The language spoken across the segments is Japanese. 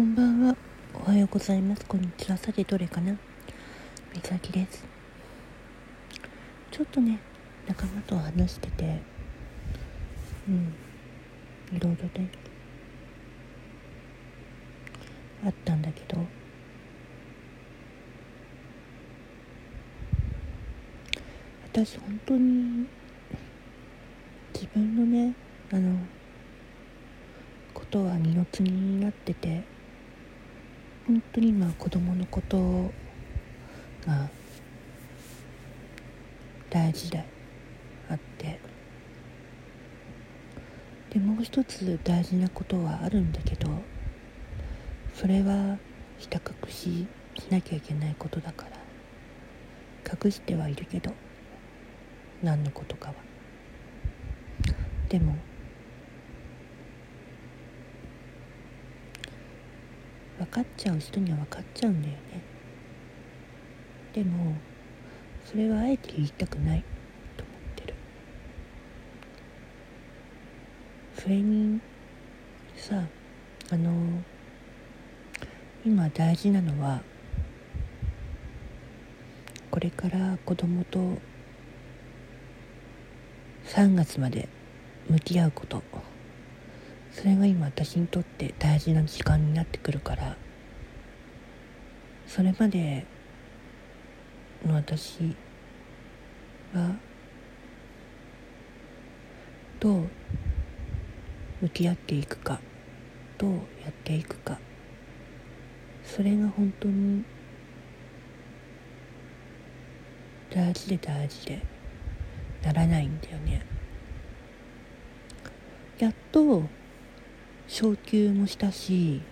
こんは。おはようございます。こんにちは。さてどれかな？みさきです。ちょっとね、仲間と話してて、うん、いろいろね、あったんだけど、私本当に自分のね、あの、ことは二の次になってて本当に今子供のことが大事であって。でもう一つ大事なことはあるんだけどそれはひた隠ししなきゃいけないことだから。隠してはいるけど何のことかは。でも分かっちゃう人には分かっちゃうんだよね。でもそれはあえて言いたくないと思ってる。それにさあの今大事なのはこれから子供と3月まで向き合うこと。それが今私にとって大事な時間になってくるからそれまでの私はどう向き合っていくかどうやっていくかそれが本当に大事で大事でならないんだよね。やっと昇級もしたし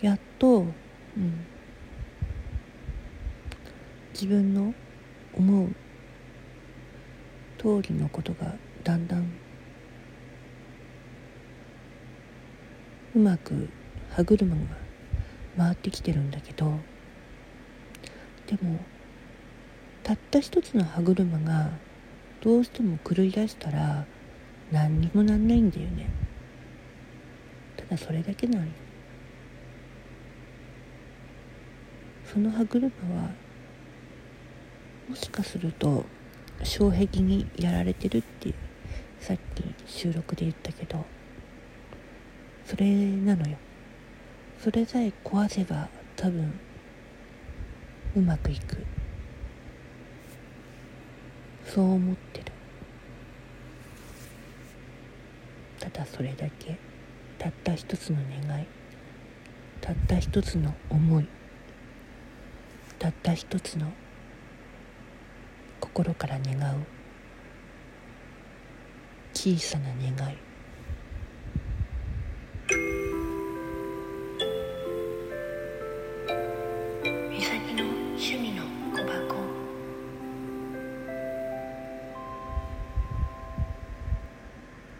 やっと、うん、自分の思う通りのことがだんだんうまく歯車が回ってきてるんだけどでもたった一つの歯車がどうしても狂い出したら何にもなんないんだよね。だそれだけなのその歯車はもしかすると障壁にやられてるってさっき収録で言ったけどそれなのよ。それさえ壊せば多分うまくいく。そう思ってる。ただそれだけ。たった一つの願い。たった一つの思い。たった一つの心から願う。小さな願い。